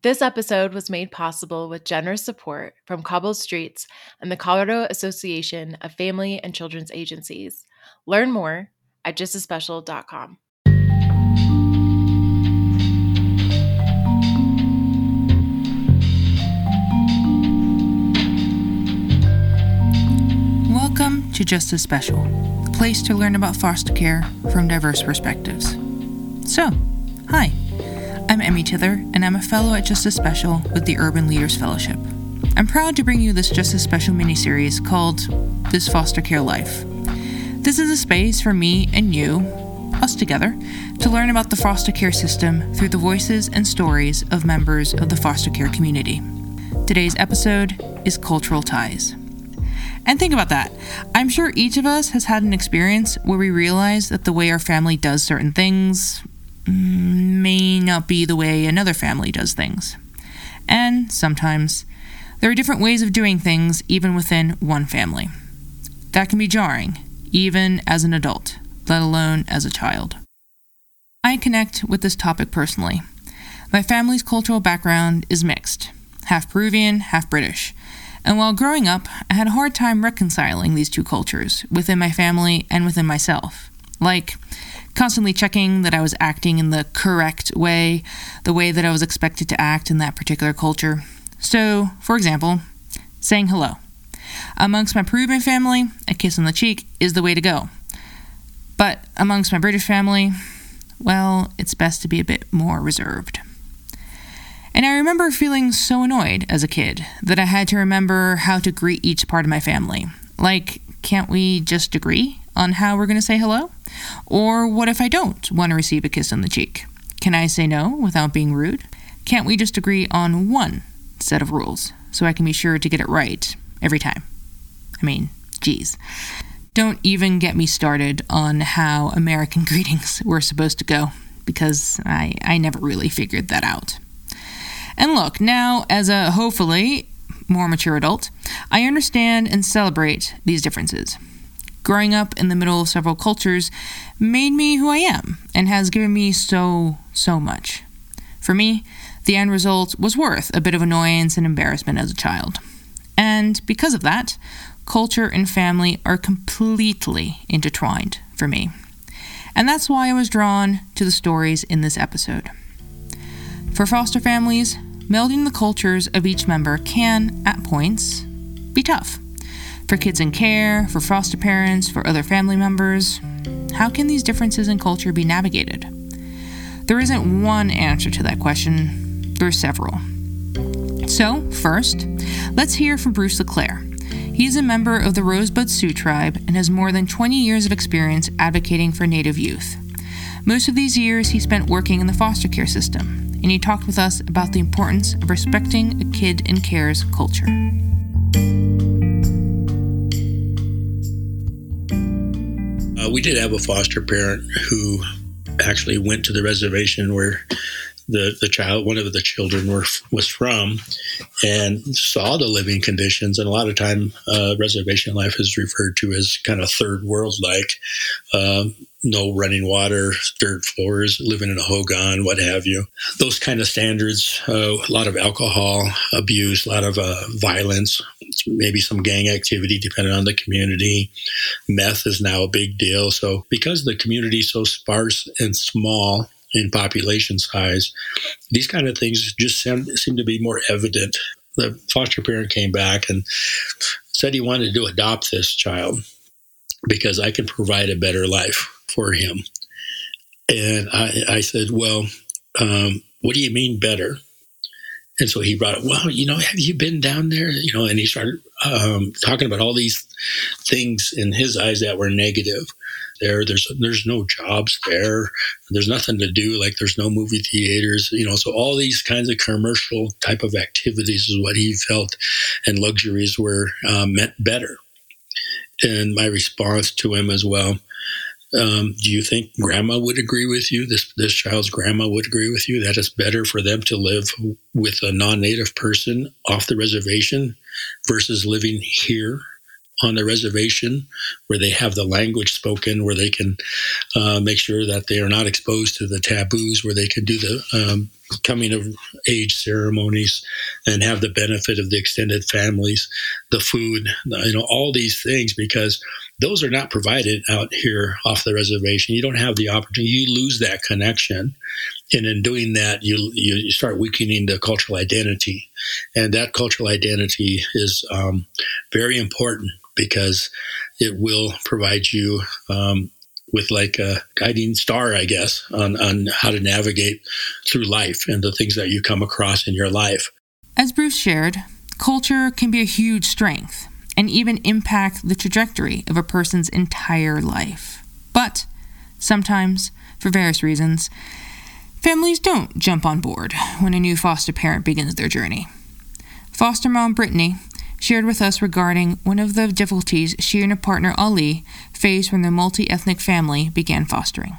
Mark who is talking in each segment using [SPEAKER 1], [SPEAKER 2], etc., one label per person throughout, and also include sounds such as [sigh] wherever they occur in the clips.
[SPEAKER 1] This episode was made possible with generous support from Cobbled Streets and the Colorado Association of Family and Children's Agencies. Learn more at justaspecial.com.
[SPEAKER 2] Welcome to Just as Special, a place to learn about foster care from diverse perspectives. So, hi. I'm Emmy Tither, and I'm a fellow at Just as Special with the Urban Leaders Fellowship. I'm proud to bring you this Just as Special miniseries called This Foster Care Life. This is a space for me and you, us together, to learn about the foster care system through the voices and stories of members of the foster care community. Today's episode is Cultural Ties. And think about that. I'm sure each of us has had an experience where we realize that the way our family does certain things, Mm, may not be the way another family does things. And sometimes there are different ways of doing things even within one family. That can be jarring, even as an adult, let alone as a child. I connect with this topic personally. My family's cultural background is mixed half Peruvian, half British. And while growing up, I had a hard time reconciling these two cultures within my family and within myself. Like, constantly checking that I was acting in the correct way, the way that I was expected to act in that particular culture. So, for example, saying hello. Amongst my Peruvian family, a kiss on the cheek is the way to go. But amongst my British family, well, it's best to be a bit more reserved. And I remember feeling so annoyed as a kid that I had to remember how to greet each part of my family. Like, can't we just agree on how we're going to say hello? Or what if I don't want to receive a kiss on the cheek? Can I say no without being rude? Can't we just agree on one set of rules so I can be sure to get it right every time? I mean, geez. Don't even get me started on how American [laughs] greetings were supposed to go, because I, I never really figured that out. And look, now, as a hopefully more mature adult, I understand and celebrate these differences growing up in the middle of several cultures made me who I am and has given me so, so much. For me, the end result was worth a bit of annoyance and embarrassment as a child. And because of that, culture and family are completely intertwined for me. And that's why I was drawn to the stories in this episode. For foster families, melding the cultures of each member can, at points, be tough for kids in care, for foster parents, for other family members. How can these differences in culture be navigated? There isn't one answer to that question, there are several. So, first, let's hear from Bruce LeClaire. He's a member of the Rosebud Sioux tribe and has more than 20 years of experience advocating for Native youth. Most of these years he spent working in the foster care system, and he talked with us about the importance of respecting a kid in care's culture.
[SPEAKER 3] We did have a foster parent who actually went to the reservation where the, the child, one of the children were, was from and saw the living conditions. And a lot of time, uh, reservation life is referred to as kind of third world like. Um, no running water, dirt floors, living in a hogan, what have you. Those kind of standards, uh, a lot of alcohol abuse, a lot of uh, violence, maybe some gang activity depending on the community. Meth is now a big deal. So because the community is so sparse and small, in population size, these kind of things just seem, seem to be more evident. The foster parent came back and said he wanted to adopt this child because I can provide a better life for him. And I, I said, Well, um, what do you mean better? And so he brought it, well, you know, have you been down there? You know, and he started um, talking about all these things in his eyes that were negative. There, there's there's no jobs there. There's nothing to do. Like there's no movie theaters. You know, so all these kinds of commercial type of activities is what he felt, and luxuries were um, meant better. And my response to him as well um, do you think grandma would agree with you? This this child's grandma would agree with you that it's better for them to live with a non-native person off the reservation versus living here on the reservation where they have the language spoken, where they can uh, make sure that they are not exposed to the taboos, where they can do the um, coming of age ceremonies and have the benefit of the extended families, the food, you know, all these things because those are not provided out here off the reservation. You don't have the opportunity. You lose that connection, and in doing that, you you start weakening the cultural identity, and that cultural identity is um, very important because it will provide you um, with like a guiding star, I guess, on, on how to navigate through life and the things that you come across in your life.
[SPEAKER 2] As Bruce shared, culture can be a huge strength and even impact the trajectory of a person's entire life. But sometimes, for various reasons, families don't jump on board when a new foster parent begins their journey. Foster mom Brittany shared with us regarding one of the difficulties she and her partner Ali faced when their multi ethnic family began fostering.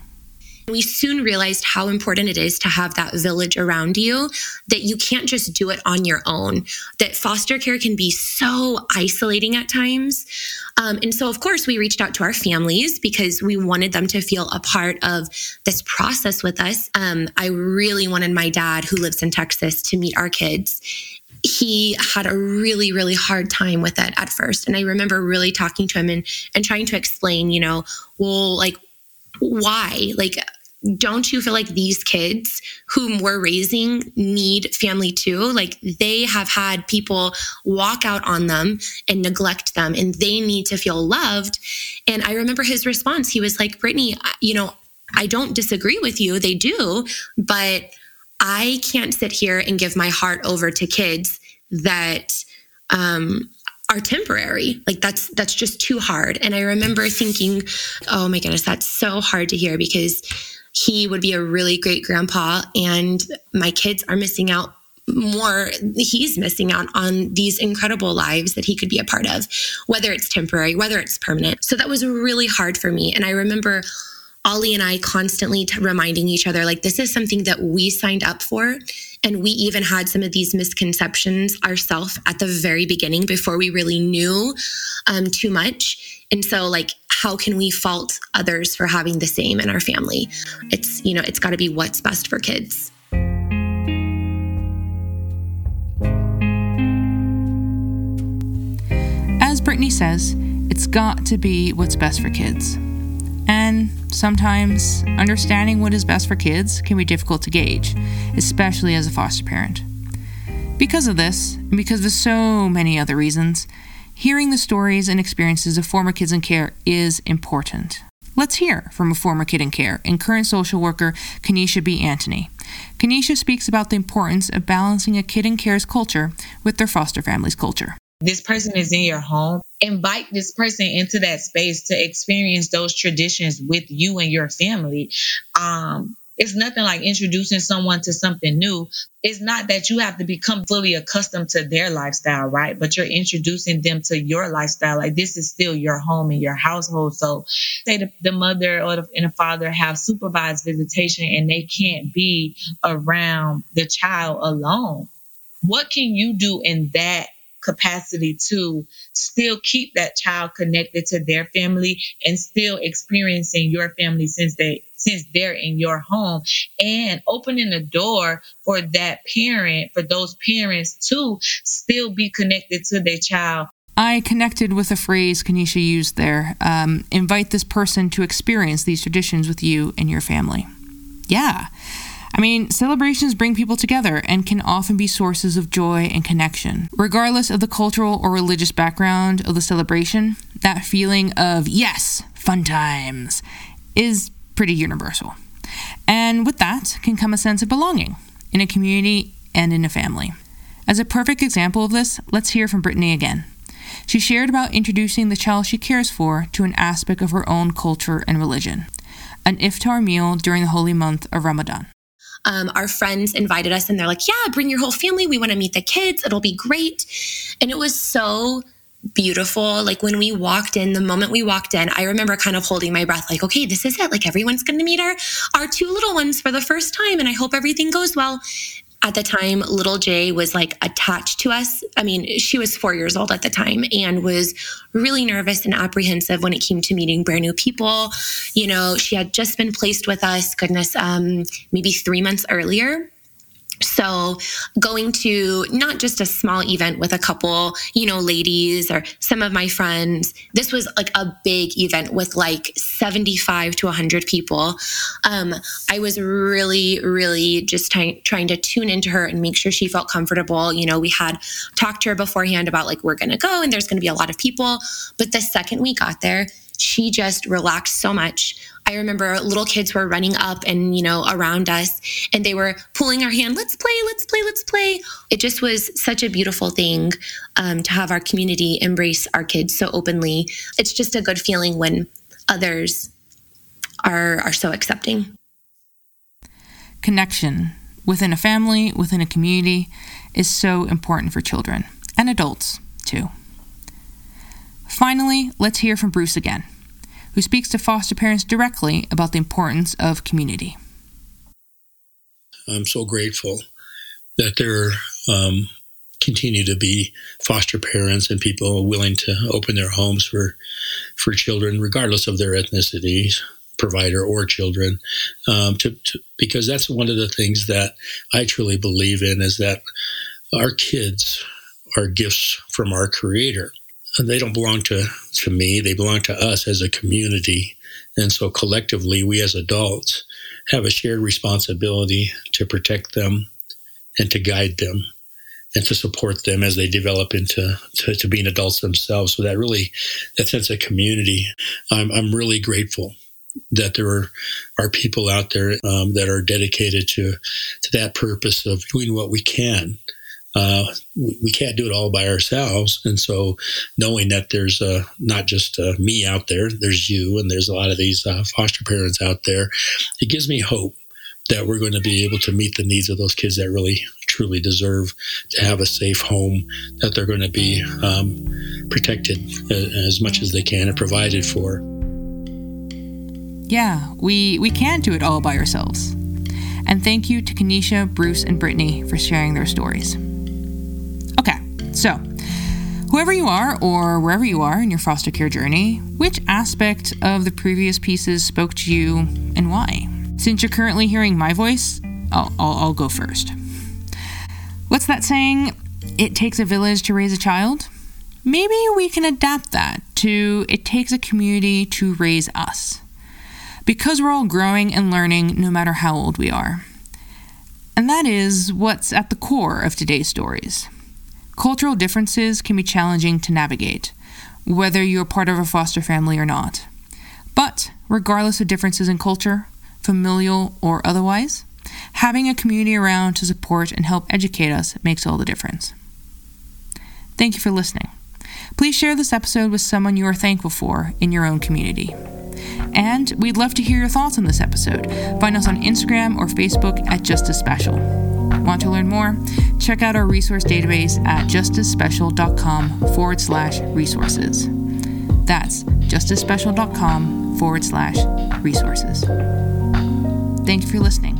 [SPEAKER 4] We soon realized how important it is to have that village around you, that you can't just do it on your own, that foster care can be so isolating at times. Um, and so, of course, we reached out to our families because we wanted them to feel a part of this process with us. Um, I really wanted my dad, who lives in Texas, to meet our kids he had a really really hard time with it at first. And i remember really talking to him and and trying to explain you know well like why? Like don't you feel like these kids whom we're raising need family too? Like they have had people walk out on them and neglect them and they need to feel loved. And i remember his response. He was like brittany you know i don't disagree with you. They do but I can't sit here and give my heart over to kids that um, are temporary. Like that's that's just too hard. And I remember thinking, oh my goodness, that's so hard to hear because he would be a really great grandpa, and my kids are missing out more he's missing out on these incredible lives that he could be a part of whether it's temporary whether it's permanent so that was really hard for me and i remember Ali and I constantly t- reminding each other, like, this is something that we signed up for. And we even had some of these misconceptions ourselves at the very beginning before we really knew um, too much. And so, like, how can we fault others for having the same in our family? It's, you know, it's got to be what's best for kids.
[SPEAKER 2] As Brittany says, it's got to be what's best for kids. And sometimes understanding what is best for kids can be difficult to gauge, especially as a foster parent. Because of this, and because of so many other reasons, hearing the stories and experiences of former kids in care is important. Let's hear from a former kid in care and current social worker, Kanisha B. Antony. Kanisha speaks about the importance of balancing a kid in care's culture with their foster family's culture
[SPEAKER 5] this person is in your home, invite this person into that space to experience those traditions with you and your family. Um, it's nothing like introducing someone to something new. It's not that you have to become fully accustomed to their lifestyle, right? But you're introducing them to your lifestyle. Like this is still your home and your household. So say the, the mother or the, and the father have supervised visitation and they can't be around the child alone. What can you do in that capacity to still keep that child connected to their family and still experiencing your family since they since they're in your home and opening the door for that parent for those parents to still be connected to their child
[SPEAKER 2] I connected with a phrase Kenisha used there um, invite this person to experience these traditions with you and your family. Yeah. I mean, celebrations bring people together and can often be sources of joy and connection. Regardless of the cultural or religious background of the celebration, that feeling of, yes, fun times, is pretty universal. And with that can come a sense of belonging in a community and in a family. As a perfect example of this, let's hear from Brittany again. She shared about introducing the child she cares for to an aspect of her own culture and religion an iftar meal during the holy month of Ramadan.
[SPEAKER 4] Um, our friends invited us and they're like, yeah, bring your whole family. We want to meet the kids. It'll be great. And it was so beautiful. Like when we walked in, the moment we walked in, I remember kind of holding my breath, like, okay, this is it. Like everyone's going to meet our, our two little ones for the first time. And I hope everything goes well at the time, little Jay was like attached to us. I mean, she was four years old at the time and was really nervous and apprehensive when it came to meeting brand new people. You know, she had just been placed with us, goodness, um, maybe three months earlier. So, going to not just a small event with a couple, you know, ladies or some of my friends, this was like a big event with like 75 to 100 people. Um, I was really, really just trying, trying to tune into her and make sure she felt comfortable. You know, we had talked to her beforehand about like, we're going to go and there's going to be a lot of people. But the second we got there, she just relaxed so much. I remember little kids were running up and, you know, around us and they were pulling our hand, let's play, let's play, let's play. It just was such a beautiful thing um, to have our community embrace our kids so openly. It's just a good feeling when others are, are so accepting.
[SPEAKER 2] Connection within a family, within a community, is so important for children and adults, too. Finally, let's hear from Bruce again, who speaks to foster parents directly about the importance of community.
[SPEAKER 3] I'm so grateful that there um, continue to be foster parents and people willing to open their homes for for children, regardless of their ethnicity, provider or children, um, to, to, because that's one of the things that I truly believe in is that our kids are gifts from our Creator they don't belong to, to me, they belong to us as a community. And so collectively, we as adults have a shared responsibility to protect them and to guide them and to support them as they develop into to, to being adults themselves. So that really, that sense of community, I'm, I'm really grateful that there are, are people out there um, that are dedicated to to that purpose of doing what we can uh, we can't do it all by ourselves. And so, knowing that there's uh, not just uh, me out there, there's you, and there's a lot of these uh, foster parents out there, it gives me hope that we're going to be able to meet the needs of those kids that really truly deserve to have a safe home, that they're going to be um, protected uh, as much as they can and provided for.
[SPEAKER 2] Yeah, we, we can't do it all by ourselves. And thank you to Kenisha, Bruce, and Brittany for sharing their stories. Okay, so, whoever you are or wherever you are in your foster care journey, which aspect of the previous pieces spoke to you and why? Since you're currently hearing my voice, I'll, I'll, I'll go first. What's that saying? It takes a village to raise a child? Maybe we can adapt that to it takes a community to raise us. Because we're all growing and learning no matter how old we are. And that is what's at the core of today's stories. Cultural differences can be challenging to navigate, whether you're part of a foster family or not. But, regardless of differences in culture, familial or otherwise, having a community around to support and help educate us makes all the difference. Thank you for listening. Please share this episode with someone you are thankful for in your own community. And we'd love to hear your thoughts on this episode. Find us on Instagram or Facebook at Just as Special. Want to learn more? Check out our resource database at justaspecial.com forward slash resources. That's justaspecial.com forward slash resources. Thank you for listening.